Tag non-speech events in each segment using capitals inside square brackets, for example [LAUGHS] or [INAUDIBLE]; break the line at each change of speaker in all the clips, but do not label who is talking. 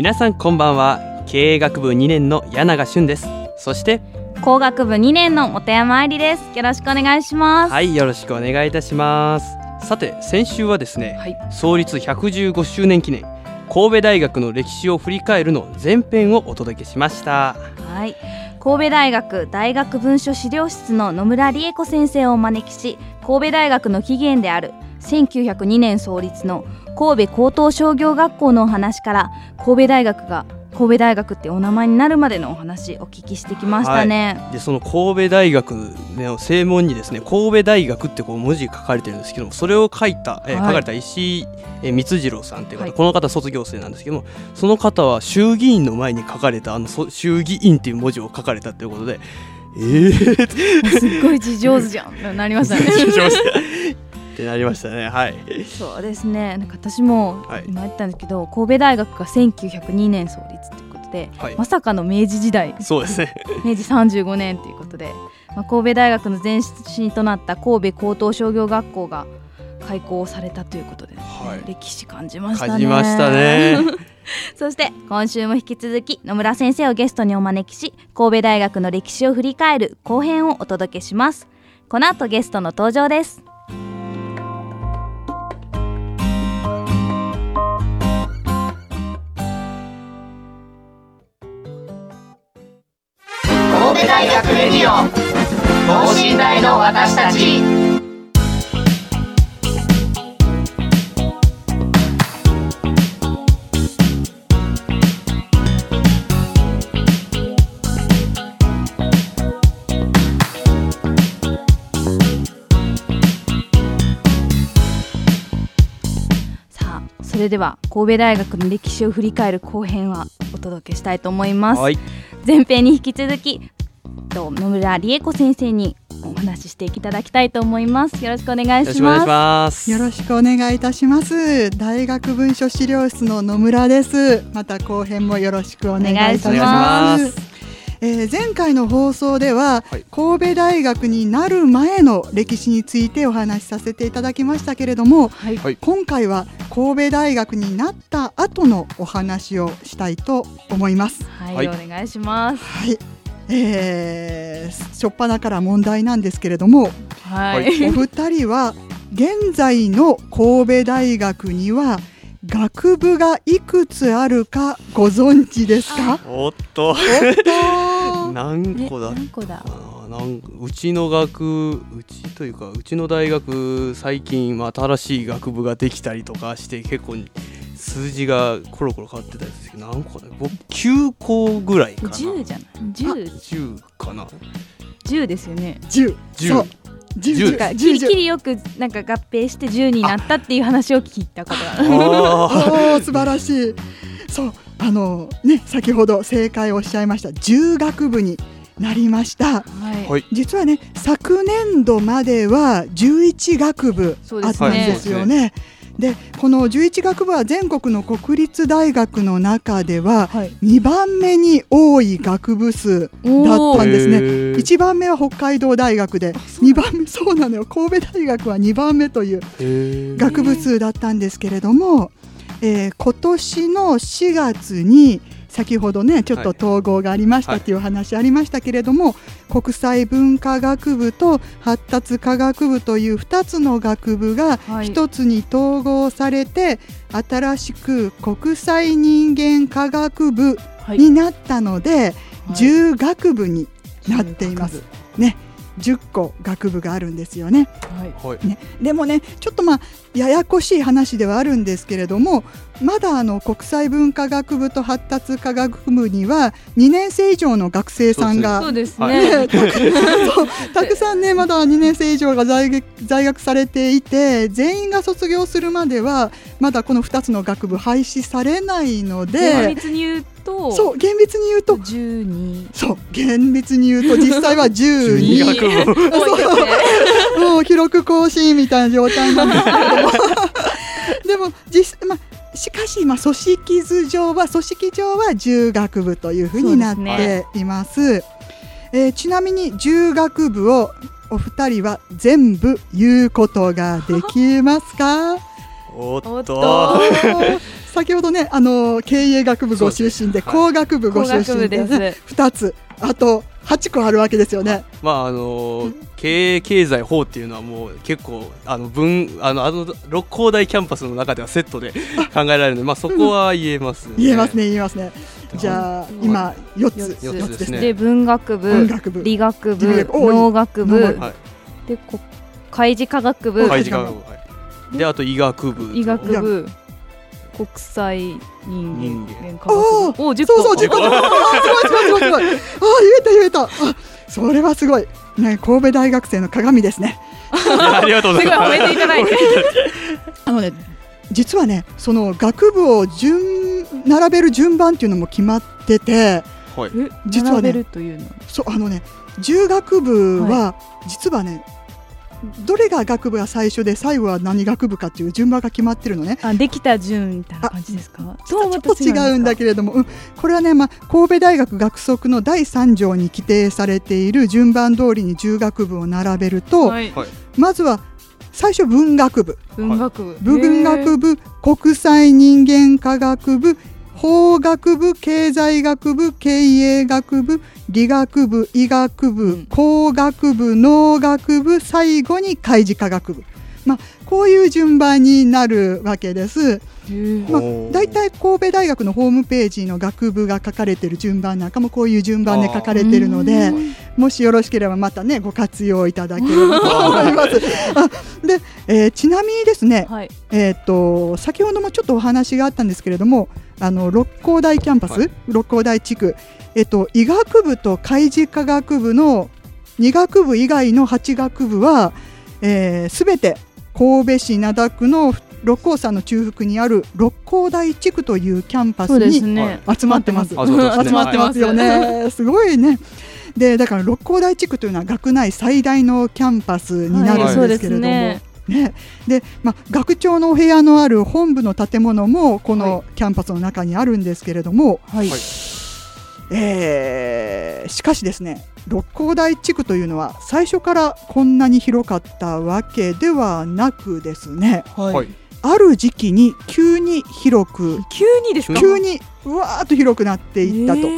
皆さんこんばんは。経営学部2年の柳永俊です。そして
工学部2年の本山愛理です。よろしくお願いします。
はいよろしくお願いいたします。さて先週はですね、はい、創立115周年記念神戸大学の歴史を振り返るの前編をお届けしました。
はい。神戸大学大学文書資料室の野村理恵子先生をお招きし神戸大学の起源である1902年創立の神戸高等商業学校のお話から神戸大学が神戸大学ってお名前になるまでのお話お聞きしてきましたね、
はい、でその神戸大学の正門にですね神戸大学ってこう文字書かれてるんですけどもそれを書いた、えー、書かれた石井光次郎さんという方、はい、この方卒業生なんですけどもその方は衆議院の前に書かれたあの衆議院っていう文字を書かれたということでえー、[LAUGHS]
すごい字上手じゃんなりましたね [LAUGHS]
ってなりましたね。はい。
そうですね。なんか私も今言ったんですけど、はい、神戸大学が1902年創立ということで、はい、まさかの明治時代。
そうですね。[LAUGHS]
明治35年ということで、まあ、神戸大学の前身となった神戸高等商業学校が開校されたということで、ねはい、歴史感じましたね。
感じましたね。[LAUGHS]
そして今週も引き続き野村先生をゲストにお招きし神戸大学の歴史を振り返る後編をお届けします。この後ゲストの登場です
神戸大学レディオ。等身大の私たち。
さあそれでは神戸大学の歴史を振り返る後編はお届けしたいと思います、はい、前編に引き続きと野村理恵子先生にお話ししていただきたいと思います。よろしくお願いします。
よろしくお願いいたします。大学文書資料室の野村です。また後編もよろしくお願いいたします。えー、前回の放送では、はい、神戸大学になる前の歴史についてお話しさせていただきましたけれども、はい、今回は神戸大学になった後のお話をしたいと思います。
はい、はい、お願いします。
はいえー、初っ端から問題なんですけれども、はい、お二人は現在の神戸大学には学部がいくつあるかご存知ですか？
おっと。[LAUGHS] 何個だ何個だ？なんうちの学うちというかうちの大学最近新しい学部ができたりとかして結構数字がコロコロ変わってたりですけど何個だ僕9個ぐらいかな。
10じゃない？10, 10
かな
？10ですよね。
10 10
十。かきりきりよくなんか合併して10になったっていう話を聞いたことがある。
お素晴らしい。そうあのね先ほど正解をおっしゃいました。10学部になりました、はい、実はね昨年度までは11学部あったんですよね。でこの11学部は全国の国立大学の中では2番目に多い学部数だったんですね、1番目は北海道大学で2番目そうなのよ。神戸大学は2番目という学部数だったんですけれども、えー、今年の4月に先ほどねちょっと統合がありましたっていう話ありましたけれども、はい、国際文化学部と発達科学部という2つの学部が1つに統合されて、はい、新しく国際人間科学部になったので、はい、10学部になっています。ね10個学部があるんですよね。
はい、
ね。でもねちょっとまあややこしい話ではあるんですけれどもまだあの国際文化学部と発達科学部には2年生以上の学生さんが
そうです。ね、[LAUGHS]
たくさんねまだ2年生以上が在在学されていて全員が卒業するまではまだこの2つの学部廃止されないので
と
そう厳密に言うと
12
そう厳密に言うと実際は12
学部
もう記録更新みたいな状態なんですけれども。[LAUGHS] でも実まあしかし、まあ、組織図上は組織上は10学部というふうになっています。すね、えー、ちなみに10学部をお二人は全部言うことができますか？
おっと
先ほどねあの経営学部ご出身で工学部ご出身で、ね、2つあと8個あるわけですよね。
まああの経営経済法っていうのはもう結構あの分あのあの六甲大キャンパスの中ではセットで考えられるので、まあそこは言えますね。
言えますね言えますね。じゃあ今四つ。
四つですね。
で文学部、文学部。理学部、農学部、はい、でこ開示科学部、
開示科学部、はい、であと医学部、
医学部。国際人間科
学部お十個そうそう十個すごいすごいすごいすごい。あ言えた言えた。あそれはすごい。ね神戸大学生の鏡ですね。
ありがとうございます。
すごい褒めていただいて。[LAUGHS]
あのね実はねその学部を順並べる順番っていうのも決まってて、
はい、
実はね
そうあのね重学部は実はね、どれが学部が最初で最後は何学部かっていう順番が決まってるのね。
あできた順みたいな感じですか？
ちょっと違うんだけれども、うん、これはね、まあ、神戸大学学則の第3条に規定されている順番通りに重学部を並べると、はい、まずは最初文学部。
文学部。
文学部国際人間科学部法学部経済学部経営学部理学部医学部工学部農学部最後に開示科学部、まあ、こういう順番になるわけです。まあ、大体神戸大学のホームページの学部が書かれている順番なんかもこういう順番で書かれているのでもしよろしければまたねご活用いただければと思います。[LAUGHS] で、えー、ちなみにですね、はい、えー、っと先ほどもちょっとお話があったんですけれどもあの六甲台キャンパス、はい、六甲台地区、えっと、医学部と海事科学部の2学部以外の8学部はすべ、えー、て神戸市灘区の六甲山の中腹にある六甲台地区というキャンパスに集まってます。[LAUGHS] 集まってますよね。すごいね。でだから六甲台地区というのは学内最大のキャンパスになるんですけれども。ね。でまあ、学長のお部屋のある本部の建物もこのキャンパスの中にあるんですけれども、はい、えー、しかしですね六甲台地区というのは最初からこんなに広かったわけではなくですね、はい、ある時期に急に広く
急にです
急にうわーっと広くなってい。ったと。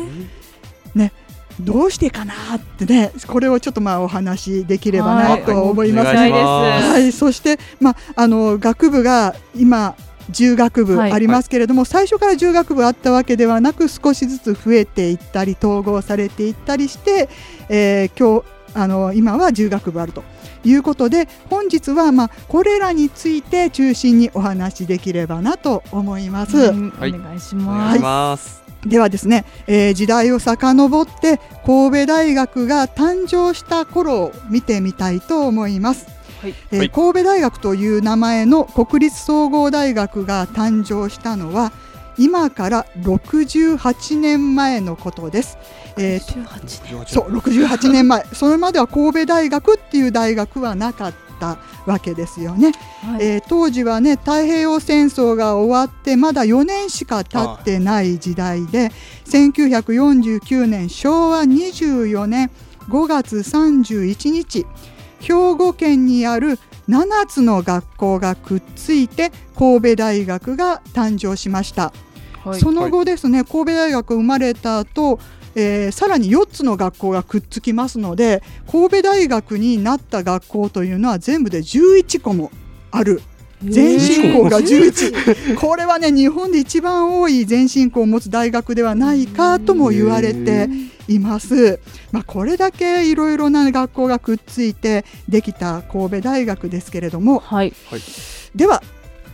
ねどうしてかなってねこれをちょっとまあお話できればなと思います。はい、はい、そしてまああの学部が今重学部ありますけれども、はい、最初から重学部あったわけではなく少しずつ増えていったり統合されていったりして、えー、今日あの今は重学部あるということで本日はまあこれらについて中心にお話しできればなと思います。
うん、お願いしま
す。
ではですね、えー、時代を遡って神戸大学が誕生した頃を見てみたいと思います。はい。えー、神戸大学という名前の国立総合大学が誕生したのは今から68年前のことです。
えー、
そう68年前。それまでは神戸大学っていう大学はなかったわけですよね、はい、えー、当時はね太平洋戦争が終わってまだ4年しか経ってない時代で1949年昭和24年5月31日兵庫県にある7つの学校がくっついて神戸大学が誕生しました、はい、その後ですね神戸大学生まれた後えー、さらに4つの学校がくっつきますので神戸大学になった学校というのは全部で11個もある。全進校が11これはね日本で一番多い全進校を持つ大学ではないかとも言われています。まあ、これだけいろいろな学校がくっついてできた神戸大学ですけれども、はい、では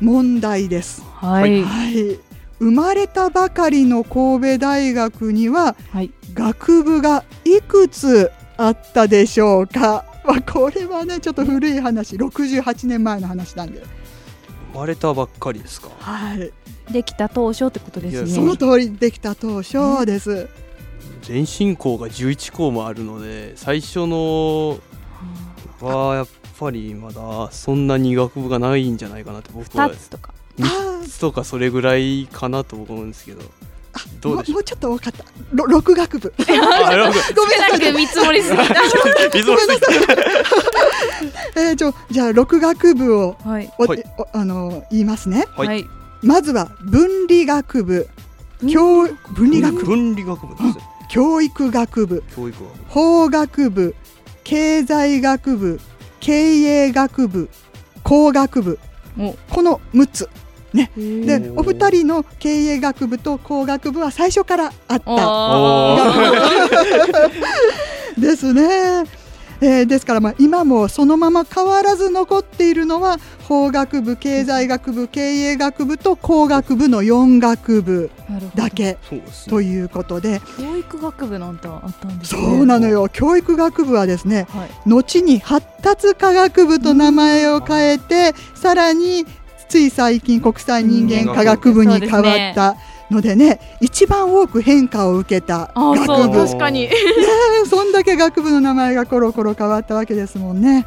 問題です。はい、はい、生まれたばかりの神戸大学には、はい、学部がいくつあったでしょうか？[LAUGHS] まあ、これはねちょっと古い話。68年前の話なんで
生まれたばっかりですか？
はい。
できた当初ってことですね。
その通りできた当初です、
全進校が11校もあるので最初のはやっぱりまだそんなに学部がないんじゃないかなって僕は
2つとか
3つとかそれぐらいかなと思うんですけど。
どうでしょう？もうちょっと分かった。六学部。[LAUGHS]
ごめんなさい見積もりすぎた。
ごめんなさいえー、じゃじゃあ六学部を、はい、おあの言いますね、はい、まずは分理学部。教分理学部。
分理学部。です、
教育学部。教育法学部。経済学部。経営学部。工学部。この6つね、でお二人の経営学部と工学部は最初からあった。[LAUGHS] ですね。えー、ですからまあ今もそのまま変わらず残っているのは法学部経済学部経営学部と工学部の4学部だけということで。
教育学部なんてあったんです、
ね、そうなのよ。教育学部はですね、はい、後に発達科学部と名前を変えてさらについ最近国際人間科学部に変わったのでね、一番多く変化を受けた学部。
確かに、ね、
そんだけ学部の名前がコロコロ変わったわけですもんね。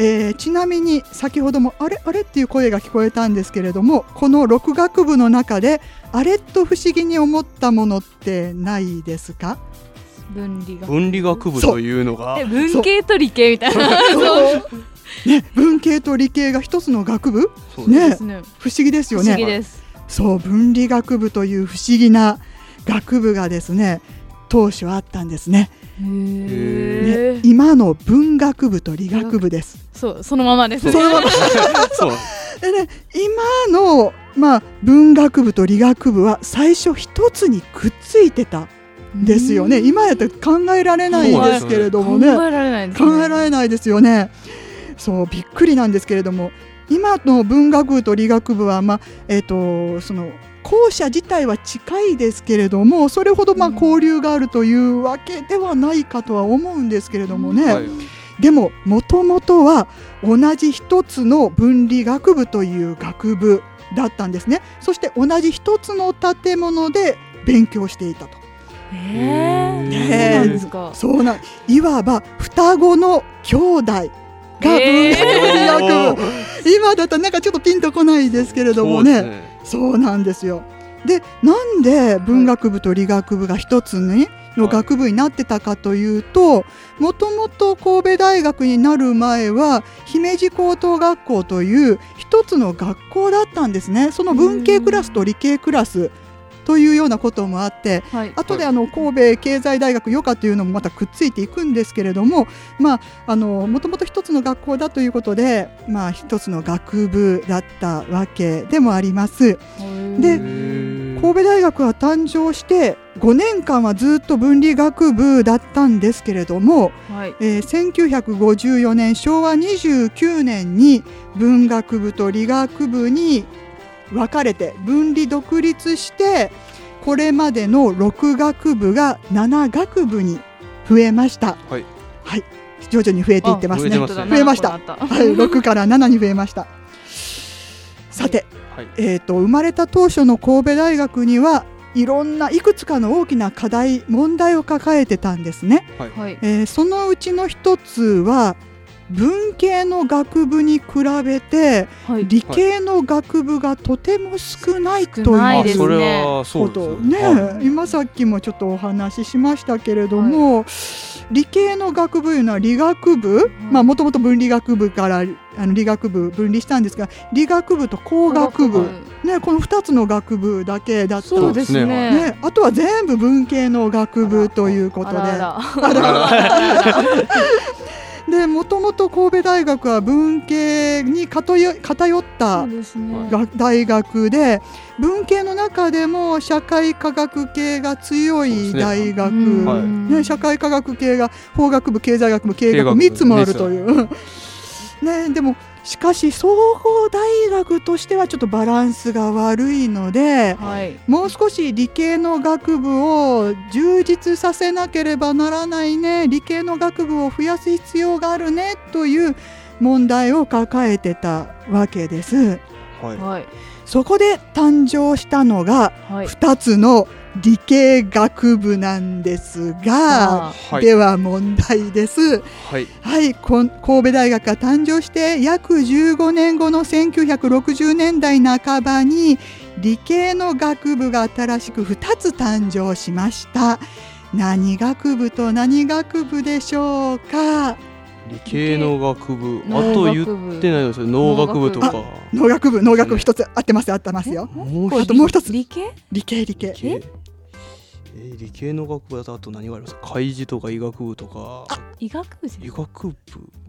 えー、ちなみに先ほどもあれあれっていう声が聞こえたんですけれどもこの6学部の中であれと不思議に思ったものってないですか？
分理学
分理学部というのが。
文系と理系みたいな [LAUGHS]
ね、文系と理系が一つの学部？ね、ね、不思議ですよねそう分理学部という不思議な学部がですね当初あったんですね。ね今の文学部と理学部です。
そうそのままです、ね。
そ [LAUGHS] うでね今のまあ文学部と理学部は最初一つにくっついてたですよね。今やったら考えられないんですけれどもね。
考えられない、
ね、考えられないですよね。そうびっくりなんですけれども今の文学部と理学部は、まあえーと、その校舎自体は近いですけれどもそれほどまあ交流があるというわけではないかとは思うんですけれどもね、はい、でももともとは同じ一つの分理学部という学部だったんですね。そして同じ一つの建物で勉強していたと。
えー、ね、
そうなんいわば双子の兄弟が文学部、えー、今だとなんかちょっとピンとこないですけれどもね、ね、そうなんですよ。でなんで文学部と理学部が一つに、の学部になってたかというともともと神戸大学になる前は姫路高等学校という一つの学校だったんですね。その文系クラスと理系クラスというようなこともあって、はい、後であの神戸経済大学余暇というのもまたくっついていくんですけれども、まあ、あのもともと一つの学校だということで、まあ、一つの学部だったわけでもあります。で神戸大学は誕生して5年間はずっと分理学部だったんですけれども、はい。えー、1954年昭和29年に文学部と理学部に分かれて分離独立してこれまでの6学部が7学部に増えました。はい、はい、徐々に増えていってますね。増えました。はい、6から7に増えました。さて、はい、えっ、ー、と生まれた当初の神戸大学にはいろんないくつかの大きな課題問題を抱えてたんですね。はい、えー、そのうちの一つは文系の学部に比べて、はい、理系の学部がとても少ないということね、ね、今さっきもちょっとお話ししましたけれども、はい、理系の学部いうのは理学部もともと分理学部からあの理学部分離したんですが理学部と工学部、ね、この2つの学部だけだった。
そうですね。ね。
あとは全部文系の学部ということで。[LAUGHS] でもともと神戸大学は文系に偏った大学で文系の中でも社会科学系が強い大学、ね、ね、社会科学系が法学部経済学部経営学部3つもあるという。[LAUGHS] ね、でもしかし総合大学としてはちょっとバランスが悪いので、はい、もう少し理系の学部を充実させなければならないね。理系の学部を増やす必要があるねという問題を抱えてたわけです。はい、そこで誕生したのが2つの理系学部なんですが、はい、では問題です。はい、はい、神戸大学が誕生して約15年後の1960年代半ばに理系の学部が新しく2つ誕生しました。何学部と何学部でしょうか？
理系の学部。あと言ってないですよ。農学部とか。
農学部。農学部一つ合ってます合ってますよ。あともう一つ。
理系
理系。理系
えー、理系の学部だとあと何がありますか？開示とか医学部とか。
医学部
医学部。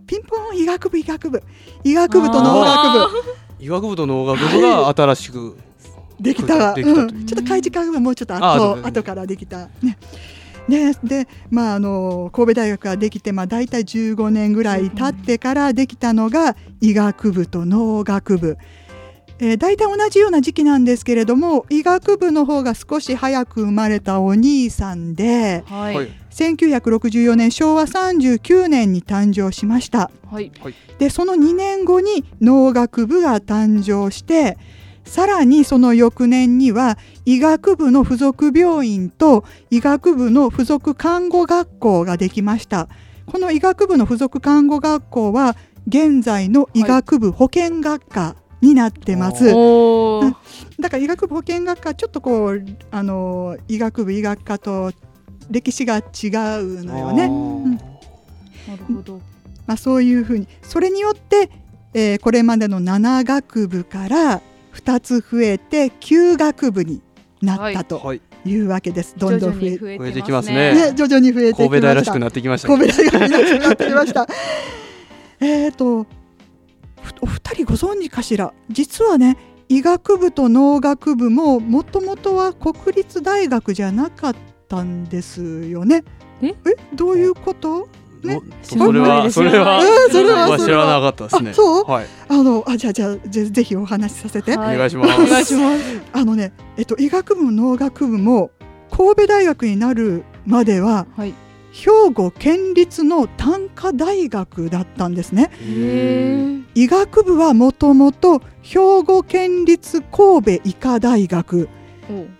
ピンポン医学部医学部。医学部と農学部。[LAUGHS]
医学部と農学部が新しく、
できた、うん、ちょっと開示学部もうちょっと後後からできた。ね。ね、で、まあ、あの神戸大学ができて、まあ、大体15年ぐらい経ってからできたのが医学部と農学部。えー、大体同じような時期なんですけれども医学部の方が少し早く生まれたお兄さんで、はい、1964年昭和39年に誕生しました、はい、でその2年後に農学部が誕生してさらにその翌年には医学部の附属病院と医学部の附属看護学校ができました。この医学部の附属看護学校は現在の医学部保健学科になってます。[LAUGHS] だから医学部保健学科ちょっとこうあの医学部医学科と歴史が違うのよね。うん、なるほど。まあそういうふうにそれによって、えー、これまでの7学部から2つ増えて9学部になったと。はいいうわけです。どんどん増え
増えてきますね。ね
徐々に増えて
神戸大らしくなってきました、[LAUGHS]
ね。神戸大らしくなってきました。えっとお二人ご存知かしら？実はね医学部と農学部ももともとは国立大学じゃなかったんですよね。え？どういうこと？ね、
それはそれは、それは知らなかったですね。
そう、はい、あのあじゃあじゃあぜぜひお話しさせて、
はい、お願いします。
お願いします。あのねえっと医学部農学部も神戸大学になるまでは、はい、兵庫県立の短科大学だったんですね。医学部はもともと兵庫県立神戸医科大学。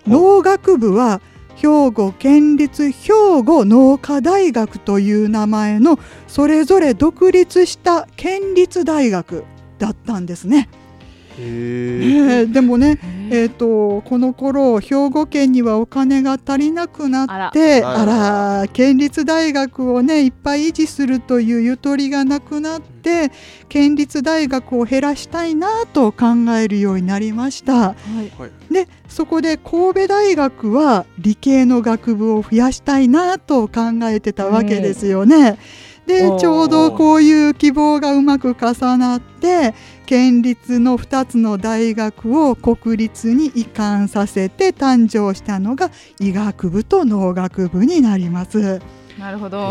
農学部は兵庫県立兵庫農科大学という名前のそれぞれ独立した県立大学だったんですね。ね、でもね、え。ーと、この頃兵庫県にはお金が足りなくなってあら。県立大学をねいっぱい維持するというゆとりがなくなって県立大学を減らしたいなと考えるようになりました。はい、でそこで神戸大学は理系の学部を増やしたいなと考えてたわけですよね。でちょうどこういう希望がうまく重なって県立の2つの大学を国立に移管させて誕生したのが医学部と農学部になります。
なるほど。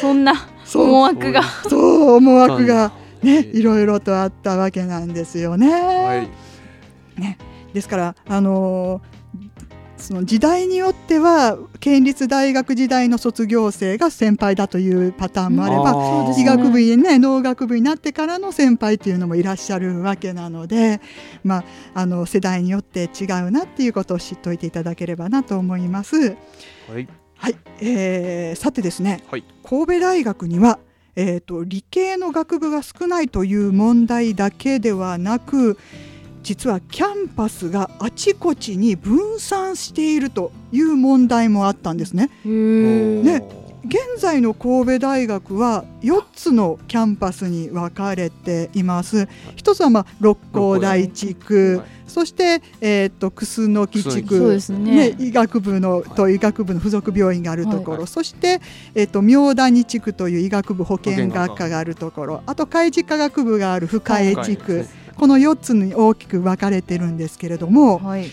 そんな思惑が
そう思惑がねいろいろとあったわけなんですよね。はい、ねですからあのーその時代によっては県立大学時代の卒業生が先輩だというパターンもあれば医学部にね農学部になってからの先輩っていうのもいらっしゃるわけなので、まあ、あの世代によって違うなっていうことを知っておいていただければなと思います。はい、はい、えー、さてですね、はい、神戸大学にはえーと理系の学部が少ないという問題だけではなく実はキャンパスがあちこちに分散しているという問題もあったんですね。ね。現在の神戸大学は4つのキャンパスに分かれています。一つはまあ六甲台地区、そして、えーと、楠木地区、ね、ね、医学部のと医学部の附属病院があるところ、はい、そして、えーと、明谷地区という医学部保健学科があるところ。あと海事科学部がある深江地区、この4つに大きく分かれてるんですけれども。はい。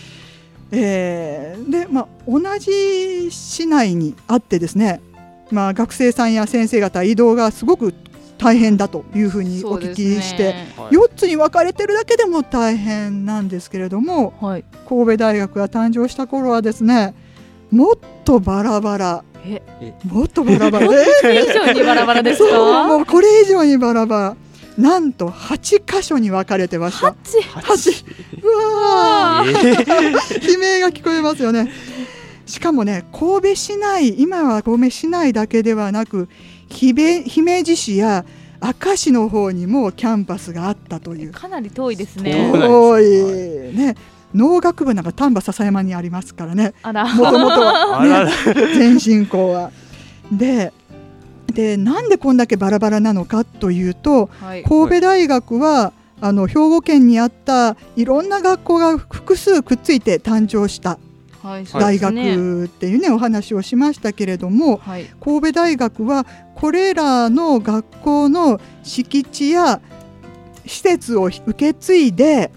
えー、でまあ、同じ市内にあってですね、まあ、学生さんや先生方移動がすごく大変だというふうにお聞きして、ね、4つに分かれてるだけでも大変なんですけれども、はい、神戸大学が誕生した頃はですねもっとバラバラ。もっとバラバラ。
これ [LAUGHS] 以上にバラバラですか？[LAUGHS]
もうこれ以上にバラバラなんと8箇所に分かれてました。
八？
八。うわー、えー、悲鳴が聞こえますよね。しかもね神戸市内今は神戸市内だけではなく姫路市や明石の方にもキャンパスがあったという。
かなり遠いですね。
遠い。ね。農学部なんか丹波篠山にありますからね。もともとは、ね、前進校は。ででなんでこんだけバラバラなのかというと、はい、神戸大学はあの兵庫県にあったいろんな学校が複数くっついて誕生した大学っていうね、お話をしましたけれども、はい、神戸大学はこれらの学校の敷地や施設を受け継いで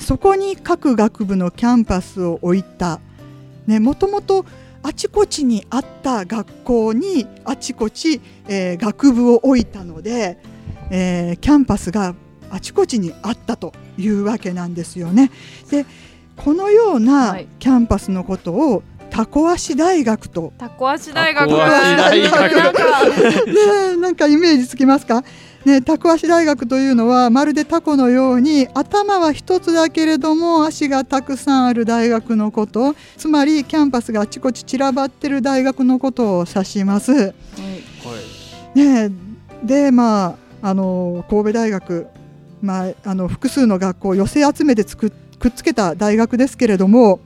そこに各学部のキャンパスを置いた、ね、もともとあちこちにあった学校にあちこち、えー、学部を置いたので、えー、キャンパスがあちこちにあったというわけなんですよね。でこのようなキャンパスのことをタコ足大学と
タコ足大学。ね [LAUGHS]
なんかイメージつきますか？ね、タコ足大学というのはまるでタコのように頭は一つだけれども足がたくさんある大学のことつまりキャンパスがあちこち散らばってる大学のことを指します。はい、ね、でまああの神戸大学、まあ、あの複数の学校を寄せ集めて作ってくっつけた大学ですけれども、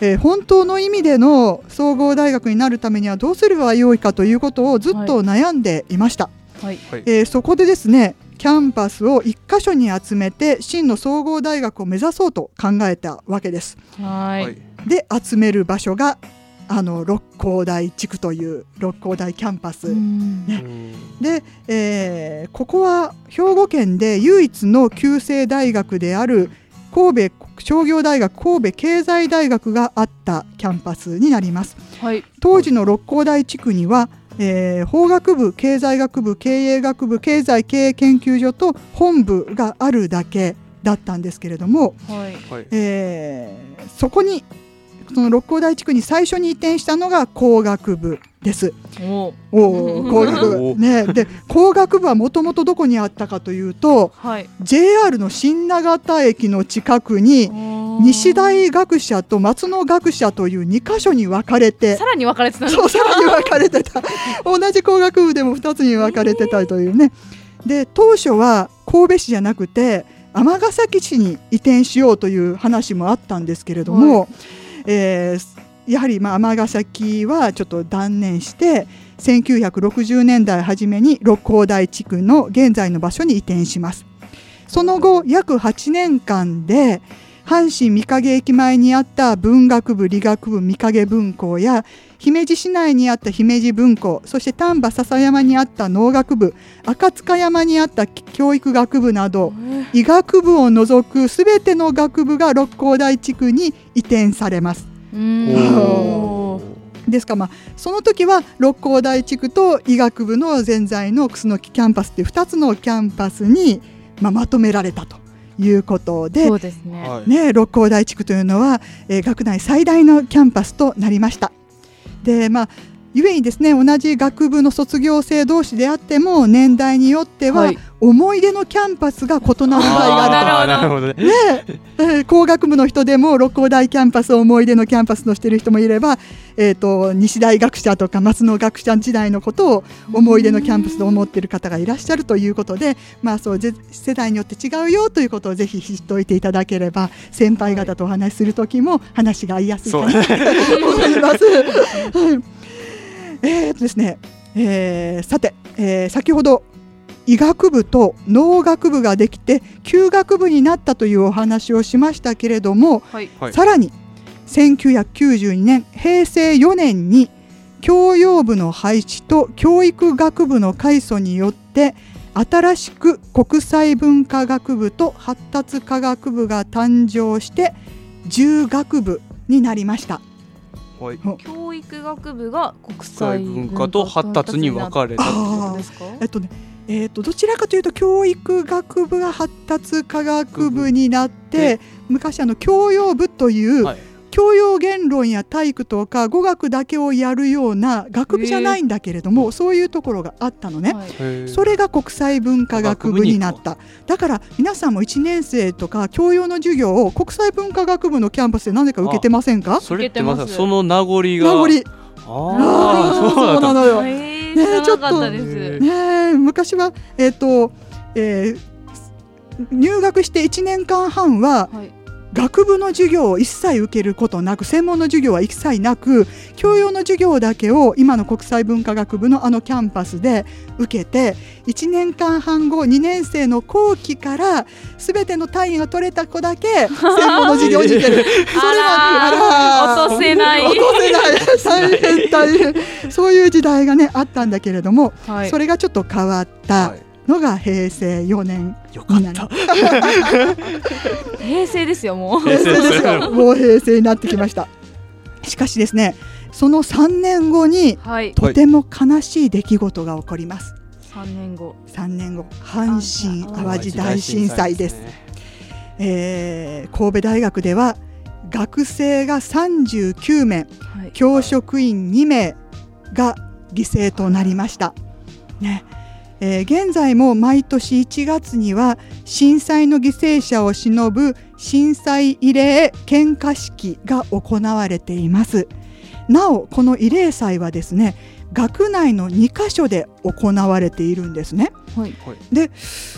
えー、本当の意味での総合大学になるためにはどうすればよいかということをずっと悩んでいました。はい、えー、そこでですねキャンパスを1箇所に集めて真の総合大学を目指そうと考えたわけです。はい。で集める場所があの六甲台地区という六甲台キャンパス、ね、で、えー、ここは兵庫県で唯一の旧制大学である神戸商業大学神戸経済大学があったキャンパスになります、はい、当時の六甲台地区には、えー、法学部経済学部経営学部経済経営研究所と本部があるだけだったんですけれども、はい、えー、そこにその六甲台地区に最初に移転したのが工学部です。お。お工学部。ねで工学部はもともとどこにあったかというと、はい、JR の新長田駅の近くに西大学者と松野学者という2か所に分かれて
さらに分かれてた
そうさらに分かれてた。[LAUGHS] 同じ工学部でも2つに分かれてたというね。で当初は神戸市じゃなくて尼崎市に移転しようという話もあったんですけれども、はいえー、やはりまあ尼崎はちょっと断念して1960年代初めに六甲台地区の現在の場所に移転します。その後約8年間で阪神御影駅前にあった文学部理学部御影分校や姫路市内にあった姫路分校そして丹波篠山にあった農学部赤塚山にあった教育学部など医学部を除くすべての学部が六甲台地区に移転されます。ですからまあその時は六甲台地区と医学部の現在の楠木キャンパスっていう2つのキャンパスにまあまとめられたと。いうことで
そうですね
ね六甲台地区というのは、えー、学内最大のキャンパスとなりました。でまあゆえにですね同じ学部の卒業生同士であっても年代によっては、思い出のキャンパスが異なる場合があると。なるほどねね、[LAUGHS] 工学部の人でも六甲台キャンパスを思い出のキャンパスとしている人もいれば、えーと、西代学舎とか松野学舎時代のことを思い出のキャンパスと思っている方がいらっしゃるということで、まあ、そう世代によって違うよということをぜひ知っておいていただければ先輩方とお話しする時も話が合いやすいかなと思います。[LAUGHS] はいえーとですね、えー、さて、えー、先ほど医学部と農学部ができて休学部になったというお話をしましたけれども、はい、さらに1992年平成4年に教養部の廃止と教育学部の改組によって新しく国際文化学部と発達科学部が誕生して10学部になりました。
はい、教育学部が国際
文化と発達に分かれた
えっとねえーと、どちらかというと教育学部が発達科学部になって昔あの教養部という、はい、教養言論や体育とか語学だけをやるような学部じゃないんだけれどもそういうところがあったのね、それが国際文化学部になった。だから皆さんも1年生とか教養の授業を国際文化学部のキャンパスで何でか受けてませんか？
それってまさその名残が。名
残。ああそうなのよ、ねちょっとね昔はえっ、ー、と、えー、入学して1年間半は、はい学部の授業を一切受けることなく専門の授業は一切なく教養の授業だけを今の国際文化学部のあのキャンパスで受けて1年間半後2年生の後期から全ての単位が取れた子だけ専門の授業に行ける。[LAUGHS] それ
は落とせない。
落とせない。大変大変。[LAUGHS] そういう時代がねあったんだけれども、はい、それがちょっと変わった。はいのが平成4年
よかった。
平成ですよもう。
平成ですよ。もう平成になってきました。しかしですねその3年後に、はい、とても悲しい出来事が起こります。
3年後。
3年後阪神・淡路大震災です、ね。えー、神戸大学では学生が39名、はい、教職員2名が犠牲となりました、ね、えー、現在も毎年1月には震災の犠牲者を偲ぶ震災慰霊献花式が行われています。なおこの慰霊祭はですね学内の2カ所で行われているんですね、はい、で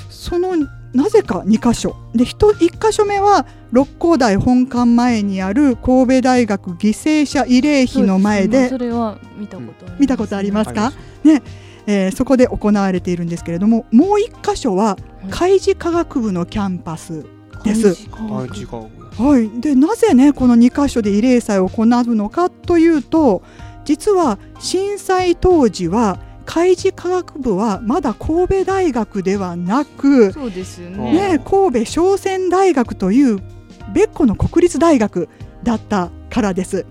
そのなぜか2箇所。で 1, 1箇所目は六甲台本館前にある神戸大学犠牲者慰霊碑の前で
それは見たこと
見たことありますか？ねえー、そこで行われているんですけれどももう一箇所は海事科学部のキャンパスです。はい、でなぜねこの2箇所で慰霊祭を行うのかというと実は震災当時は海事科学部はまだ神戸大学ではなく
そうですよね、
ね、神戸商船大学という別個の国立大学だったからです。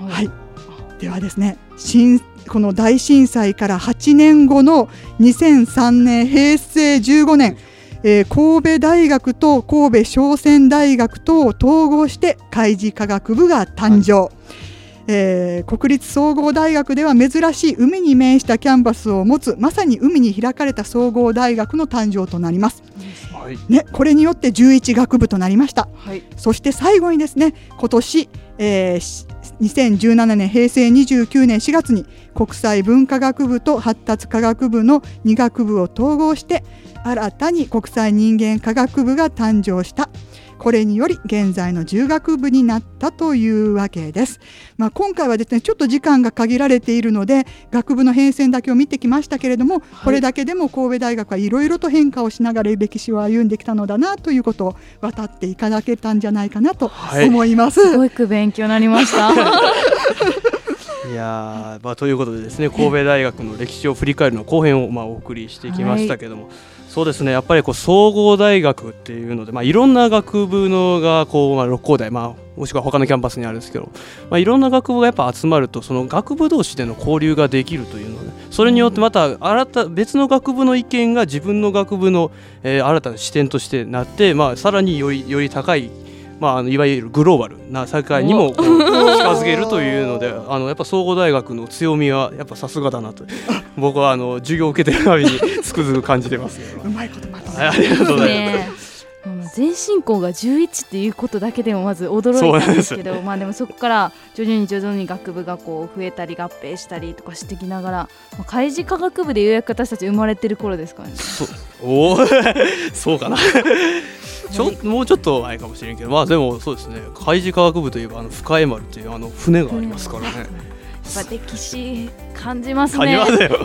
はい、はい、ではですね震この大震災から8年後の2003年平成15年、えー、神戸大学と神戸商船大学と統合して開示科学部が誕生、はい、えー、国立総合大学では珍しい海に面したキャンパスを持つまさに海に開かれた総合大学の誕生となります。はい、ね、これによって11学部となりました、はい、そして最後にですね今年、えー、2017年平成29年4月に国際文化学部と発達科学部の2学部を統合して新たに国際人間科学部が誕生したこれにより現在の10学部になったというわけです、まあ、今回はですねちょっと時間が限られているので学部の変遷だけを見てきましたけれども、はい、これだけでも神戸大学はいろいろと変化をしながら歴史を歩んできたのだなということを渡っていただけたんじゃないかなと思います。はい、
すごく勉強になりました。[LAUGHS]
いやまあ、ということでですね神戸大学の歴史を振り返るの後編をまあお送りしてきましたけども、はいそうですね。やっぱりこう総合大学っていうので、まあ、いろんな学部のがこう、まあ、六甲台、まあ、もしくは他のキャンパスにあるんですけど、まあ、いろんな学部がやっぱ集まるとその学部同士での交流ができるというのでそれによってまた新た別の学部の意見が自分の学部の、えー、新たな視点としてなって、まあ、さらによりより高いまあ、あのいわゆるグローバルな世界にも近づけるというのであのやっぱ総合大学の強みはやっぱさすがだなと [LAUGHS] 僕はあの授業を受けてるたびにつくづく感じてます、
うまいことま
ありがとうございます。
全進行が11っていうことだけでもまず驚いたんですけどまあでもそこから徐々に徐々に学部がこう増えたり合併したりとかしてきながら、まあ、開示科学部でようやく私たち生まれてる頃ですからね。
おお [LAUGHS] そうかなちょもうちょっと前かもしれんけどまあでもそうですね。海事科学部といえばあの深江丸というあの船がありますからね。[LAUGHS]
ぱ歴史感じますね。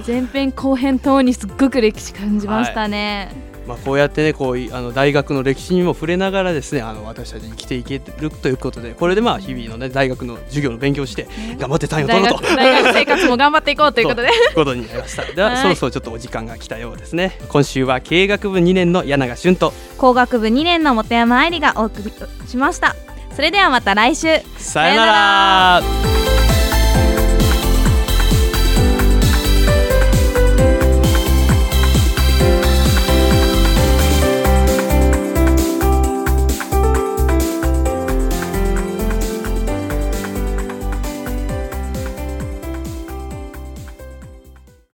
前編後編等にすっごく歴史感じましたね、はい
まあ、こうやってねこうあの大学の歴史にも触れながらですねあの私たち生きていけるということでこれでまあ日々のね大学の授業の勉強して頑張って単位を取ろうと。
大学生活も頑張っていこうということで。と
ことになりました。では、はい、そろそろちょっとお時間が来たようですね。今週は経営学部2年の柳賀俊と。
工学部2年の本山愛理がお送りしました。それではまた来週。
さよなら